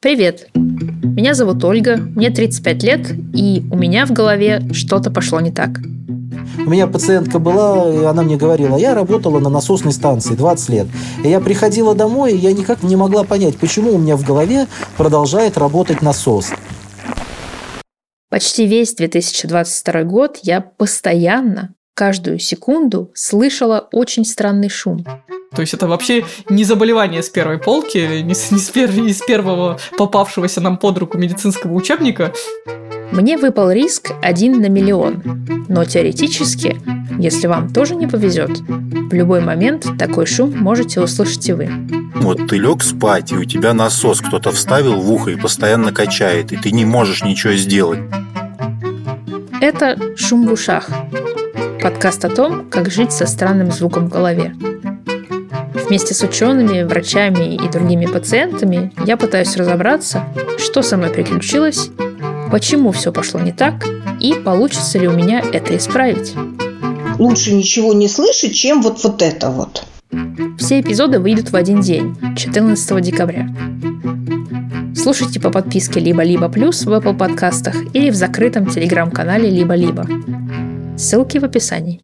Привет! Меня зовут Ольга, мне 35 лет, и у меня в голове что-то пошло не так. У меня пациентка была, и она мне говорила, я работала на насосной станции 20 лет. И я приходила домой, и я никак не могла понять, почему у меня в голове продолжает работать насос. Почти весь 2022 год я постоянно, каждую секунду слышала очень странный шум. То есть это вообще не заболевание с первой полки, не с, не с, пер, не с первого попавшегося нам под руку медицинского учебника. Мне выпал риск один на миллион. Но теоретически, если вам тоже не повезет, в любой момент такой шум можете услышать и вы. Вот ты лег спать, и у тебя насос кто-то вставил в ухо и постоянно качает, и ты не можешь ничего сделать. Это «Шум в ушах». Подкаст о том, как жить со странным звуком в голове. Вместе с учеными, врачами и другими пациентами я пытаюсь разобраться, что со мной приключилось, почему все пошло не так и получится ли у меня это исправить. Лучше ничего не слышать, чем вот, вот это вот. Все эпизоды выйдут в один день, 14 декабря. Слушайте по подписке «Либо-либо плюс» в Apple подкастах или в закрытом телеграм-канале «Либо-либо». Ссылки в описании.